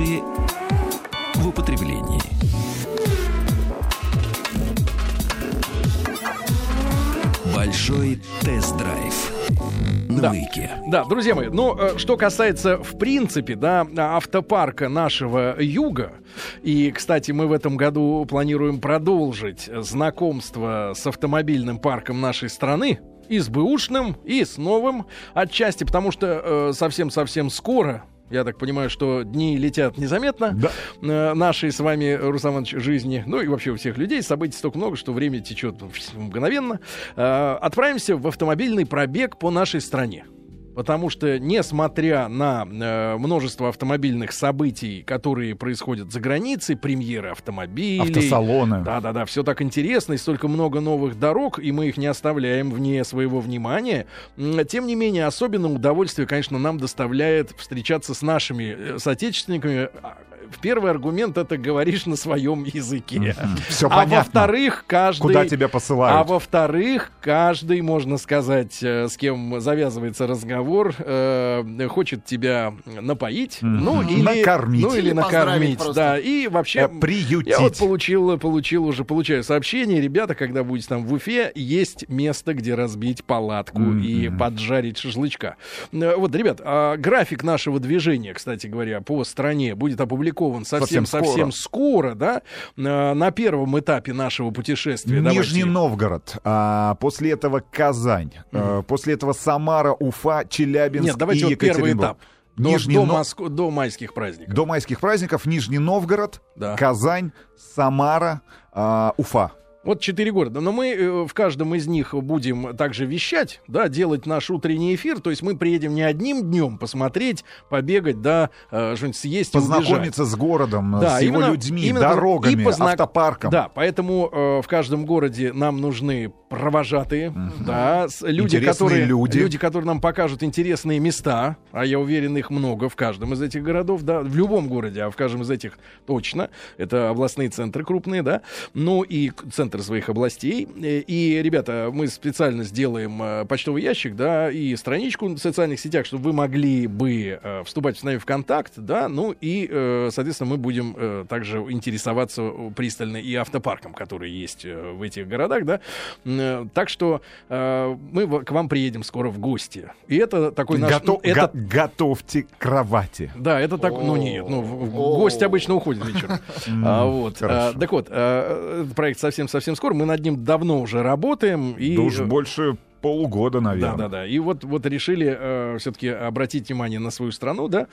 Лучшие в употреблении. Большой тест-драйв на Да. маяке. Да, друзья мои, ну, э, что касается, в принципе, да, автопарка нашего юга, и, кстати, мы в этом году планируем продолжить знакомство с автомобильным парком нашей страны, и с бэушным, и с новым отчасти, потому что э, совсем-совсем скоро, я так понимаю, что дни летят незаметно Да. э, нашей с вами, Руслан Иванович, жизни, ну и вообще у всех людей, событий столько много, что время течет мгновенно. Э, Отправимся в автомобильный пробег по нашей стране. Потому что, несмотря на э, множество автомобильных событий, которые происходят за границей, премьеры автомобилей, Автосалоны. да, да, да, все так интересно, и столько много новых дорог, и мы их не оставляем вне своего внимания. Тем не менее, особенное удовольствие, конечно, нам доставляет встречаться с нашими э, соотечественниками. А, Первый аргумент это говоришь на своем языке. Все а понятно. во-вторых, каждый... Куда тебя А посылают? во-вторых, каждый, можно сказать, э, с кем завязывается разговор, э, хочет тебя напоить, ну или Накормить. ну или накормить, просто. да, и вообще. Э, приютить. Я вот получил, получил уже, получаю сообщение, ребята, когда будете там в Уфе, есть место, где разбить палатку и поджарить шашлычка. Э, Вот, ребят, а график нашего движения, кстати говоря, по стране будет опубликован совсем, Совсем совсем скоро, да, э, на первом этапе нашего путешествия. Нижний Давайте. Новгород, а, после этого Казань, а, после этого Самара, Уфа, Челябинск Нет, давайте и вот первый этап. До, Нижний до, Но- Моск- до майских праздников. До майских праздников Нижний Новгород, Да. Казань, Самара, а, Уфа. Вот четыре города. Но мы э, в каждом из них будем также вещать, да, делать наш утренний эфир. То есть мы приедем не одним днем посмотреть, побегать, да, э, что-нибудь съесть и убежать. Познакомиться с городом, Да, с его именно- людьми, именно дорогами, и познак- автопарком. Да, поэтому э, в каждом городе нам нужны провожатые, да, с- люди, Интересные которые, люди. которые нам покажут интересные места, а я уверен, их много в каждом из этих городов, да, в любом городе, а в каждом из этих точно. Это областные центры крупные, да, ну и к- центры своих областей. Э, И, ребята, мы специально сделаем э, почтовый ящик, да, и страничку в социальных сетях, чтобы вы могли бы э, вступать с нами в контакт, да, ну и, соответственно, мы будем также интересоваться пристально и автопарком, который есть в этих городах, да. Так что мы к вам приедем скоро в гости. И это такой наш... Гото- ну, это го- готовьте кровати. да, это так, ну нет, ну гость обычно уходит вечером. А, вот, а, так вот, а, проект совсем-совсем скоро, мы над ним давно уже работаем и. Да уж э, больше полугода, да, наверное. да, да. И вот, вот решили все-таки обратить внимание на свою страну, да,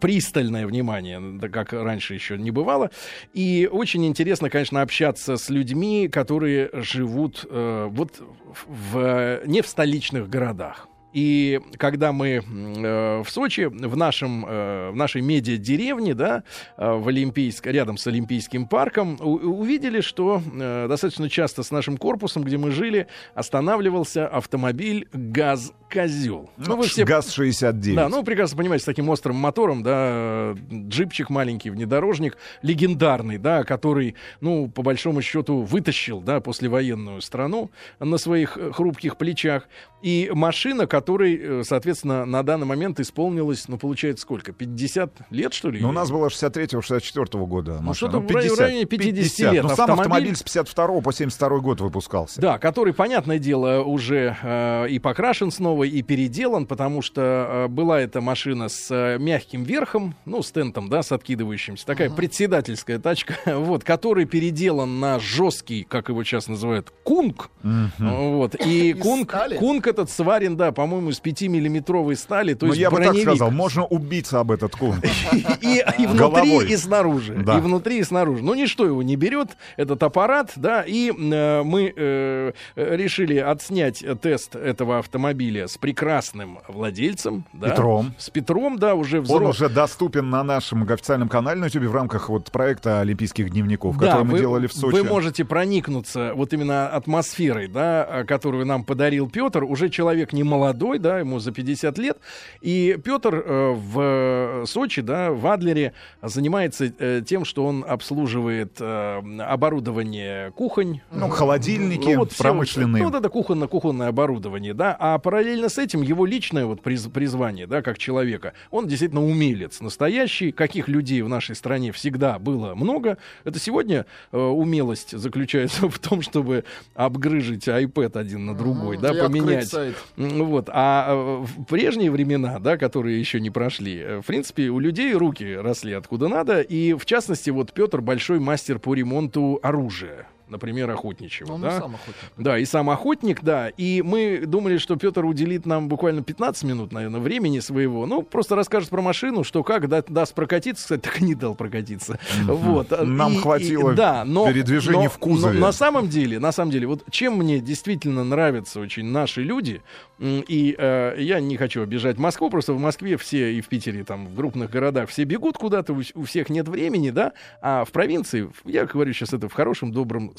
пристальное внимание, да, как раньше еще не бывало. И очень интересно, конечно, общаться с людьми, которые живут э, вот в, не в столичных городах. И когда мы э, в Сочи, в, нашем, э, в нашей медиа-деревне, да, э, в Олимпийск, рядом с Олимпийским парком, у- увидели, что э, достаточно часто с нашим корпусом, где мы жили, останавливался автомобиль «ГАЗ-козел». Ну, вы все ГАЗ-69. да, ну, прекрасно понимаете, с таким острым мотором, да, джипчик маленький, внедорожник, легендарный, да, который, ну, по большому счету, вытащил, да, послевоенную страну на своих э, хрупких плечах. И машина, которой, э, соответственно, на данный момент исполнилось, ну, получается, сколько? 50 лет, что ли? Ну, у нас было 63-64 года машина. что-то в районе- в районе 50 лет Ну, сам автомобиль. автомобиль с 52 по 72 год выпускался. Да, который, понятное дело, уже э, и покрашен снова, и переделан, потому что э, была эта машина с э, мягким верхом, ну, с тентом, да, с откидывающимся, такая председательская тачка, вот, который переделан на жесткий, как его сейчас называют, кунг, вот, и кунг, стали? кунг этот сварен, да, по-моему, из 5-миллиметровой стали, то Ну, есть я бы так сказал, можно убиться об этот кун. И, и внутри, Головой. и снаружи. Да. И внутри, и снаружи. Ну, ничто его не берет, этот аппарат, да, и э, мы э, решили отснять тест этого автомобиля с прекрасным владельцем. Да, Петром. С Петром, да, уже Он взрослым. уже доступен на нашем официальном канале на YouTube в рамках вот проекта Олимпийских дневников, Да, который мы вы, делали в Сочи. Вы можете проникнуться вот именно атмосферой, да, которую нам подарил Петр. Уже человек не молодой, молодой, да, ему за 50 лет. И Петр э, в Сочи, да, в Адлере занимается э, тем, что он обслуживает э, оборудование кухонь. Ну, холодильники, ну, вот промышленные. Все, ну, вот это кухонное, кухонное оборудование, да. А параллельно с этим его личное вот приз, призвание, да, как человека. Он действительно умелец настоящий. Каких людей в нашей стране всегда было много. Это сегодня э, умелость заключается в том, чтобы обгрыжить iPad один на другой, да, поменять. Вот. А э, в прежние времена, да, которые еще не прошли, э, в принципе, у людей руки росли откуда надо. И, в частности, вот Петр большой мастер по ремонту оружия например, охотничьего. Он да? сам охотник. Да, и сам охотник, да. И мы думали, что Петр уделит нам буквально 15 минут, наверное, времени своего. Ну, просто расскажет про машину, что как, да, даст прокатиться. Кстати, так и не дал прокатиться. Вот. Нам и, хватило и, да, но, передвижений но, в кузове. Но на самом деле, на самом деле, вот чем мне действительно нравятся очень наши люди, и э, я не хочу обижать Москву, просто в Москве все и в Питере, там, в крупных городах все бегут куда-то, у, у всех нет времени, да, а в провинции, я говорю сейчас это в хорошем, добром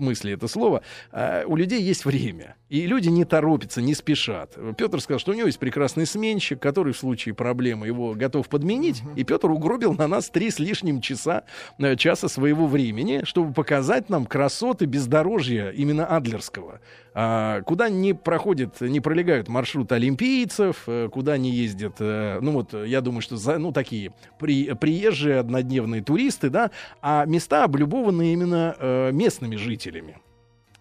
смысле это слово, а, у людей есть время. И люди не торопятся, не спешат. Петр сказал, что у него есть прекрасный сменщик, который в случае проблемы его готов подменить. И Петр угробил на нас три с лишним часа, э, часа своего времени, чтобы показать нам красоты бездорожья именно Адлерского. А, куда не проходит, не пролегают маршруты олимпийцев, э, куда не ездят, э, ну вот, я думаю, что за, ну такие при, приезжие однодневные туристы, да, а места облюбованы именно местными жителями. les miens.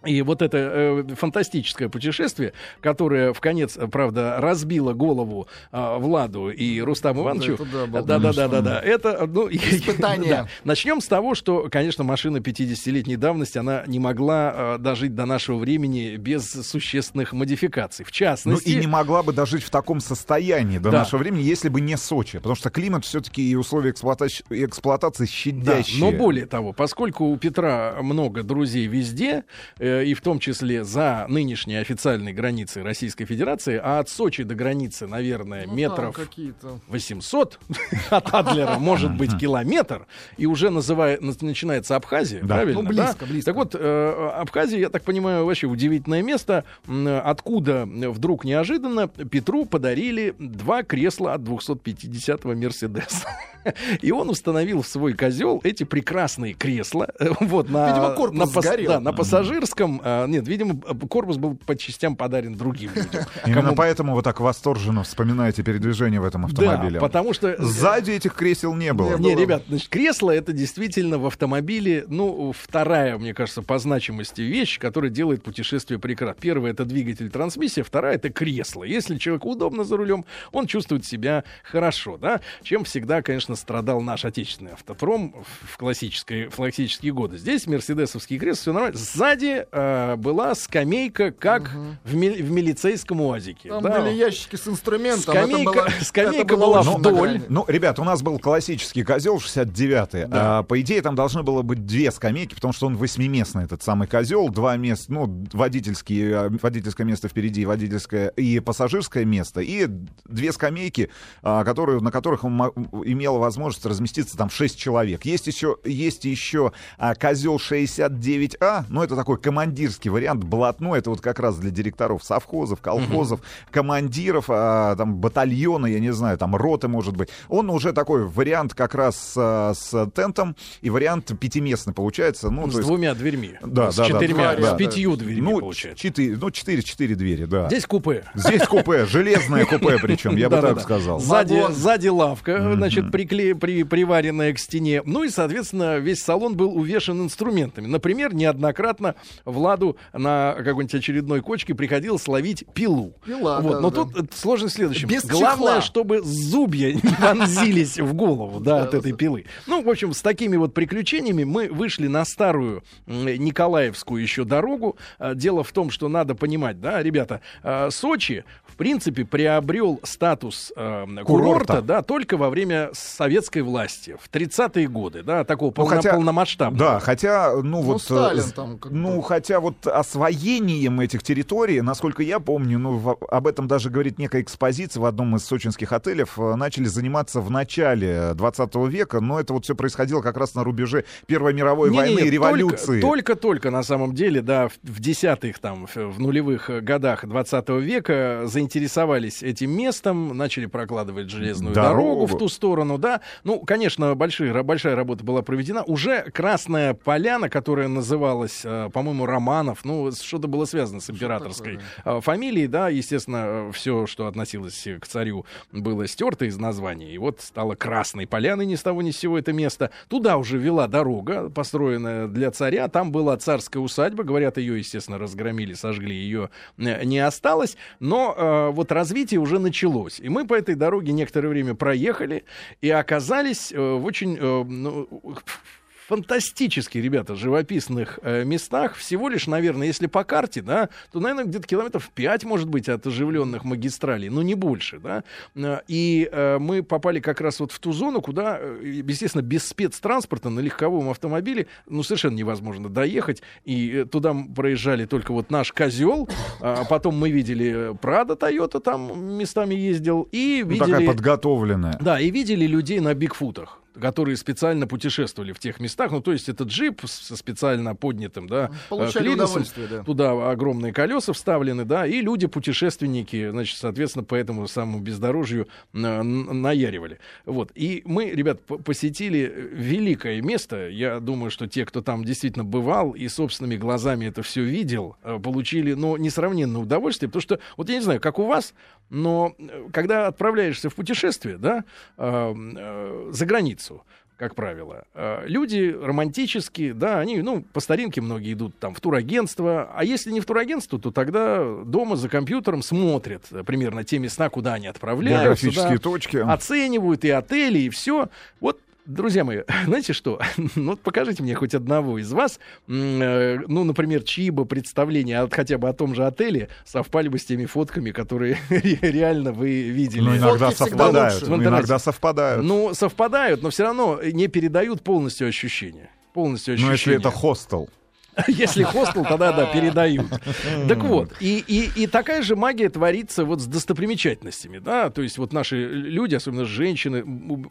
И вот это э, фантастическое путешествие, которое в конец, правда, разбило голову э, Владу и Рустаму Ивановичу. Да, да, да, да, да, да. Это ну, испытание. да. Начнем с того, что, конечно, машина 50-летней давности, она не могла э, дожить до нашего времени без существенных модификаций. В частности. Ну и не могла бы дожить в таком состоянии до да. нашего времени, если бы не Сочи, потому что климат все-таки и условия эксплуатации, эксплуатации щадящие. Да, но более того, поскольку у Петра много друзей везде. Э, Э, и в том числе за нынешние официальные границы Российской Федерации, а от Сочи до границы, наверное, ну, метров да, 800 от Адлера, может быть, километр, и уже называет, начинается Абхазия, да. правильно? Ну, близко, да? близко. Так вот, э, Абхазия, я так понимаю, вообще удивительное место, откуда вдруг неожиданно Петру подарили два кресла от 250-го Мерседеса. И он установил в свой козел эти прекрасные кресла. Вот, на, Видимо, корпус на, пас, да, на пассажирском. А, нет, видимо, корпус был по частям подарен другим людям. Именно Кому... поэтому вы так восторженно вспоминаете передвижение в этом автомобиле. Да, потому что... Сзади этих кресел не было. Не, не ребят, значит, кресло это действительно в автомобиле, ну, вторая, мне кажется, по значимости вещь, которая делает путешествие прекрасно. Первая — это двигатель трансмиссия, вторая — это кресло. Если человеку удобно за рулем, он чувствует себя хорошо, да, чем всегда, конечно, страдал наш отечественный автопром в, классические, в классические годы. Здесь мерседесовский крест, все нормально. Сзади э, была скамейка, как угу. в, ми- в милицейском УАЗике. Там да. были ящики с инструментом. Скамейка, была, скамейка была вдоль. Ну, ребят, у нас был классический козел 69-й. Да. А, по идее, там должны было быть две скамейки, потому что он восьмиместный, этот самый козел. Два места, ну, водительские, а, водительское место впереди, водительское и пассажирское место. И две скамейки, а, которые, на которых он имел возможность разместиться там 6 человек. Есть еще, есть еще а, козел 69А, ну это такой командирский вариант, блатной, это вот как раз для директоров совхозов, колхозов, mm-hmm. командиров, а, там батальона, я не знаю, там роты, может быть. Он уже такой вариант как раз с, с тентом и вариант пятиместный получается. Ну, с есть... двумя дверьми. Да, с да, четырьмя, да, с пятью дверьми ну, получается. Четыре, ну, четыре, четыре двери, да. Здесь купе. Здесь купе, железное купе причем, я бы так сказал. Сзади лавка, значит, приваренная к стене. Ну и, соответственно, весь салон был увешан инструментами. Например, неоднократно Владу на какой-нибудь очередной кочке приходилось ловить пилу. Пила, вот. Да, Но да. тут сложность в следующем. Без Главное, чехла. чтобы зубья не вонзились в голову да, от этой пилы. Ну, в общем, с такими вот приключениями мы вышли на старую Николаевскую еще дорогу. А, дело в том, что надо понимать, да, ребята, а, Сочи, в принципе, приобрел статус э, курорта, курорта, да, только во время советской власти в 30-е годы, да, такого ну, полно, хотя, полномасштабного. Да, хотя, ну, ну вот... Сталин там ну, хотя вот освоением этих территорий, насколько я помню, ну, в- об этом даже говорит некая экспозиция в одном из сочинских отелей, э, начали заниматься в начале 20 века, но это вот все происходило как раз на рубеже Первой мировой Не-не-не, войны и только- революции. Только-только на самом деле, да, в, в десятых там, в, в нулевых э, годах 20 века заинтересовались этим местом, начали прокладывать железную Дорогу. дорогу, в ту сторону, да. Ну, конечно, большие, большая работа была проведена. Уже Красная Поляна, которая называлась, э, по-моему, Романов, ну, что-то было связано с императорской э, фамилией, да, естественно, все, что относилось к царю, было стерто из названия. И вот стало Красной Поляной ни с того ни с сего это место. Туда уже вела дорога, построенная для царя. Там была царская усадьба. Говорят, ее, естественно, разгромили, сожгли. Ее э, не осталось. Но э, вот развитие уже началось. И мы по этой дороге некоторое время проехали и оказались э, в очень... э, ну, фантастически, ребята, живописных э, местах. Всего лишь, наверное, если по карте, да, то, наверное, где-то километров 5, может быть, от оживленных магистралей, но не больше, да. Э, И э, мы попали как раз вот в ту зону, куда, э, естественно, без спецтранспорта на легковом автомобиле, ну, совершенно невозможно доехать. И э, туда проезжали только вот наш козел, а потом мы видели Прада Тойота там местами ездил, и Ну, видели... такая подготовленная. Да, и видели людей на бигфутах которые специально путешествовали в тех местах. Ну, то есть это джип со специально поднятым, да, Получали э, удовольствие, да. Туда огромные колеса вставлены, да, и люди-путешественники, значит, соответственно, по этому самому бездорожью наяривали. Вот. И мы, ребят, посетили великое место. Я думаю, что те, кто там действительно бывал и собственными глазами это все видел, э, получили, ну, несравненное удовольствие, потому что, вот я не знаю, как у вас, но э, когда отправляешься в путешествие, да, за границу, как правило. Э, Люди романтические, да, они, ну, по старинке многие идут там в турагентство, а если не в турагентство, то тогда дома за компьютером смотрят э, примерно те места, куда они отправляются. Географические да, точки. оценивают и отели, и все. Вот Друзья мои, знаете что? ну, вот покажите мне хоть одного из вас, э, ну, например, чьи бы представления от- хотя бы о том же отеле совпали бы с теми фотками, которые ре- реально вы видели. Ну, иногда Фотки совпадают. ну, иногда совпадают. Ну, совпадают, но все равно не передают полностью ощущения. Полностью Ну, ощущения. если это хостел. Если хостел, тогда да, передают. Так вот, и, и, и такая же магия творится вот с достопримечательностями, да, то есть вот наши люди, особенно женщины,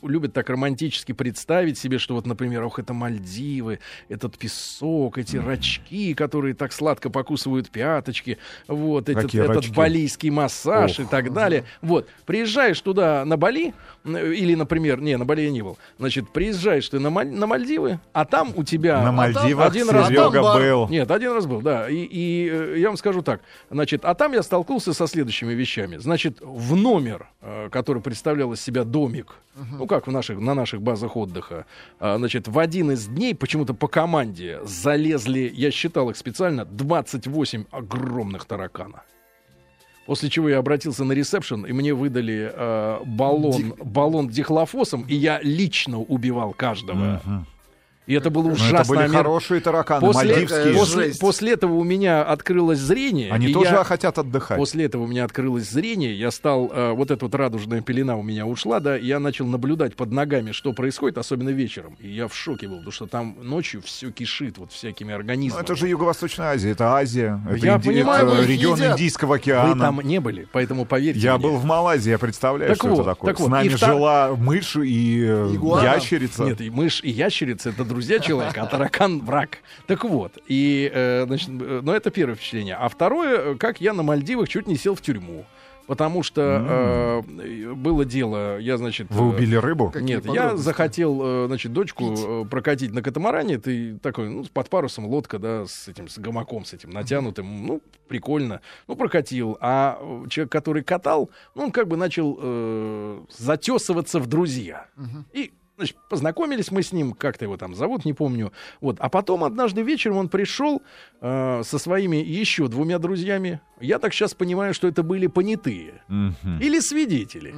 любят так романтически представить себе, что вот, например, ох, это Мальдивы, этот песок, эти рачки, которые так сладко покусывают пяточки, вот, этот, Какие этот рачки? балийский массаж Ох. и так далее. Вот, приезжаешь туда на Бали, или, например, не, на Бали я не был, значит, приезжаешь ты на, Маль- на Мальдивы, а там у тебя... На а там Мальдивах один раз там. Был. нет, один раз был, да. И, и, э, я вам скажу так. Значит, а там я столкнулся со следующими вещами. Значит, в номер, э, который представлял из себя домик, ну как в наших, на наших базах отдыха, а, значит, в один из дней почему-то по команде залезли, я считал их специально, 28 огромных таракана. После чего я обратился на ресепшн, и мне выдали э, баллон, баллон дихлофосом, и я лично убивал каждого. Мгм. И это было Ну, ужасно. это были хорошие тараканы, После, мальдивские. после, Жесть. после этого у меня открылось зрение. Они и тоже я- хотят отдыхать. После этого у меня открылось зрение, я стал, э, вот эта вот радужная пелена у меня ушла, да, и я начал наблюдать под ногами, что происходит, особенно вечером. И я в шоке был, потому что там ночью все кишит вот всякими Ну, организмами. это же Юго-Восточная Азия, это Азия, это, Я Инди- понимаю, это вы регион едят. Индийского Вы океана. там не были, поэтому поверьте Я мне. был в Малайзии, я представляю, Так что вот, это такое. так вот. С нами И втор- жила мышь и э, Игуана. ящерица. Нет, и мышь, и ящерица это друзья человека, а таракан враг. Так вот, и, э, значит, э, ну это первое впечатление. А второе, э, как я на Мальдивах чуть не сел в тюрьму. Потому что э, было дело, я, значит... Вы убили рыбу? Нет, я захотел, э, значит, дочку Пить. э, прокатить на катамаране. Ты такой, ну, под парусом лодка, да, с этим, с гамаком, с этим натянутым. Ну, прикольно. Ну, прокатил. А человек, который катал, ну, он как бы начал э, затесываться в друзья. И Значит, познакомились мы с ним, как-то его там зовут, не помню. Вот. А потом однажды вечером он пришел э, со своими еще двумя друзьями. Я так сейчас понимаю, что это были понятые. Мгм. Или свидетели.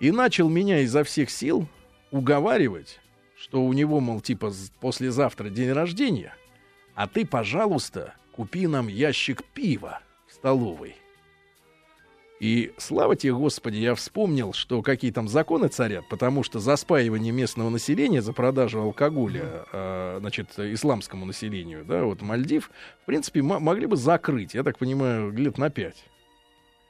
И начал меня изо всех сил уговаривать, что у него, мол, типа, послезавтра день рождения, а ты, пожалуйста, купи нам ящик пива в столовой. И слава тебе, Господи, я вспомнил, что какие там законы царят, потому что за спаивание местного населения, за продажу алкоголя, э, значит, исламскому населению, да, вот Мальдив, в принципе, могли бы закрыть, я так понимаю, лет на пять.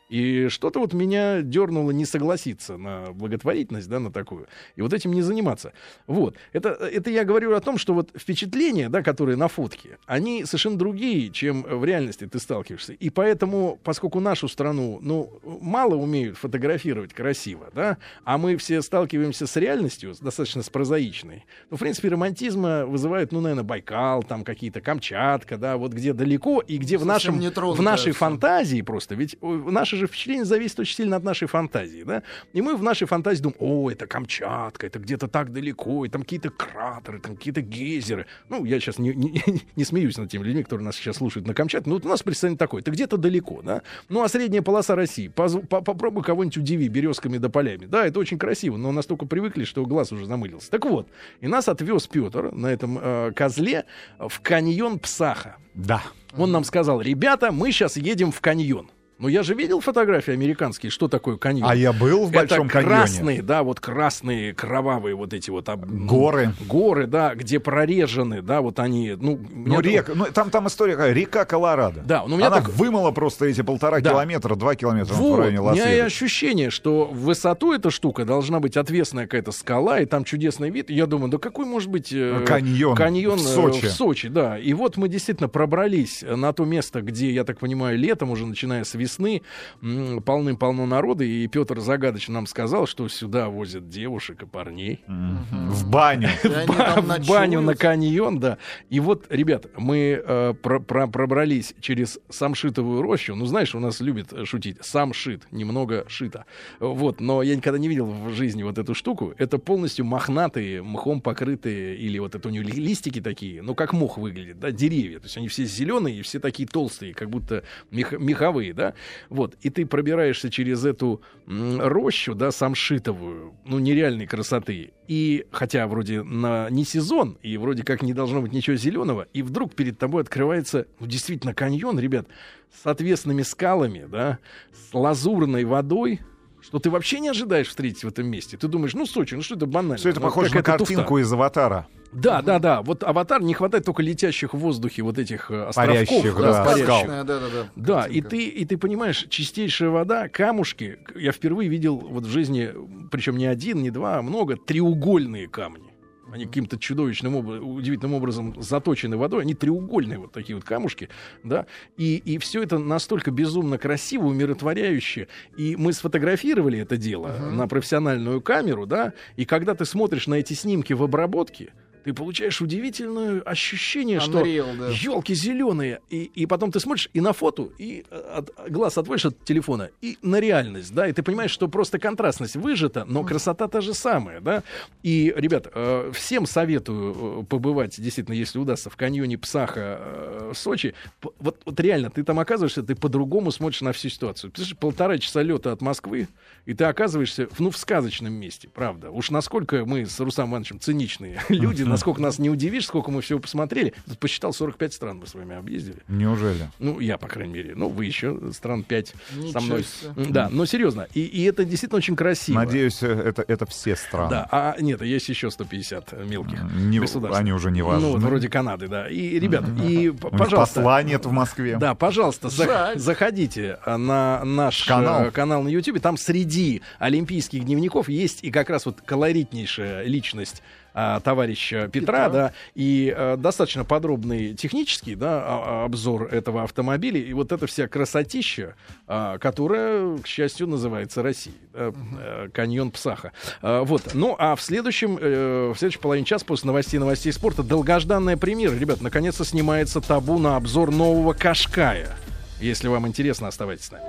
И что-то вот меня дернуло не согласиться на благотворительность, да, на такую. И вот этим не заниматься. Вот. Это, это я говорю о том, что вот впечатления, да, которые на фотке, они совершенно другие, чем в реальности ты сталкиваешься. И поэтому, поскольку нашу страну, ну, мало умеют фотографировать красиво, да, а мы все сталкиваемся с реальностью, достаточно с прозаичной, ну, в принципе, романтизма вызывает, ну, наверное, Байкал, там какие-то Камчатка, да, вот где далеко и где в, Совсем нашем, не в нашей всё. фантазии просто, ведь э, наши же впечатления зависят очень сильно от нашей фантазии, да, и мы в нашей фантазии думаем, о, это Камчатка, это где-то так далеко, и там какие-то кратеры, там какие-то гейзеры. Ну, я сейчас не, не, не смеюсь над теми людьми, которые нас сейчас слушают на Камчатке, но вот у нас представление такое, это где-то далеко, да. Ну, а средняя полоса России, попробуй кого-нибудь удиви березками да полями. Да, это очень красиво, но настолько привыкли, что глаз уже замылился. Так вот, и нас отвез Петр на этом э, козле в каньон Псаха. Да. Он нам сказал, ребята, мы сейчас едем в каньон. Ну, я же видел фотографии американские, что такое каньон. А я был в Большом это каньоне. красные, да, вот красные, кровавые вот эти вот... об- Горы. Горы, да, где прорежены, да, вот они, ну... Ну, река, ну, там, там история река Колорадо. Да, ну, у меня Она так- вымыла просто эти полтора Да. километра, два километра в Вот, районе у меня и ощущение, что в высоту эта штука должна быть отвесная какая-то скала, и там чудесный вид. И я думаю, да какой может быть э, Каньон каньон в э, Сочи. в Сочи, да. И вот мы действительно пробрались на то место, где, я так понимаю, летом, уже начиная с весны, полным-полно народа, и Петр загадочно нам сказал, что сюда возят девушек и парней. В баню. В баню на каньон, да. И вот, ребят, мы э, про- про- пробрались через самшитовую рощу. Ну, знаешь, у нас любят э, шутить. Сам шит, немного шито. Вот, но я никогда не видел в жизни вот эту штуку. Это полностью мохнатые, мхом покрытые, или вот это у них ли- листики такие, ну, как мох выглядит, да, деревья. То есть они все зеленые и все такие толстые, как будто мех- меховые, да. Вот, и ты пробираешься через эту рощу, да, самшитовую, ну, нереальной красоты. И, хотя вроде на, не сезон, и вроде как не должно быть ничего зеленого, и вдруг перед тобой открывается, ну, действительно, каньон, ребят, с отвесными скалами, да, с лазурной водой, что ты вообще не ожидаешь встретить в этом месте. Ты думаешь, ну, Сочи, ну что это банально. Все это ну, похоже на какая-то туфта. картинку из «Аватара». Да, да, да. Вот аватар не хватает только летящих в воздухе вот этих э, островков. Парящих, да, да, парящих. Сказочная, Да-да-да. Да, и ты, и ты понимаешь, чистейшая вода, камушки. Я впервые видел вот в жизни, причем не один, не два, а много, треугольные камни. Они каким-то чудовищным, удивительным образом заточены водой. Они треугольные вот такие вот камушки, да. И, и все это настолько безумно красиво, умиротворяюще. И мы сфотографировали это дело на профессиональную камеру, да. И когда ты смотришь на эти снимки в обработке, ты получаешь удивительное ощущение, что Unreal, да. елки зеленые. И, и потом ты смотришь и на фото, и э, от- глаз отводишь от телефона, и на реальность, да, и ты понимаешь, что просто контрастность выжата, но красота та же самая, да. И, ребят, э, всем советую э, побывать, действительно, если удастся, в каньоне Псаха э, в Сочи. Вот, вот реально, ты там оказываешься, ты по-другому смотришь на всю ситуацию. Ты знаешь, полтора часа лета от Москвы, и ты оказываешься, ну, в сказочном месте, правда. Уж насколько мы с Русам Ивановичем циничные люди, насколько нас не удивишь, сколько мы всего посмотрели. Тут посчитал, 45 стран мы с вами объездили. Неужели? Ну, я, по крайней мере. Ну, вы еще стран 5 со Ничего мной. себе. Да, но серьезно. И, и это действительно очень красиво. Надеюсь, э, это, это все страны. Да, а нет, есть еще 150 мелких Не- государств. они уже не важны. Ну, вот вроде Канады, да. И, ребят, и, пожалуйста. посла нет в Москве. Да, пожалуйста, за- заходите а, на наш Канал. э, канал на YouTube. Там среди олимпийских дневников есть и как раз вот колоритнейшая личность а, товарища Петра, Петра. да, и э, достаточно подробный технический, да, а- а, обзор этого автомобиля, и вот эта вся красотища, а, которая, к счастью, называется Россией, да, э, каньон Псаха. А, вот, ну, а в следующем, э, в следующей половине часа после новостей новостей спорта долгожданная премьера, ребят, наконец-то снимается табу на обзор нового Кашкая. Если вам интересно, оставайтесь с нами.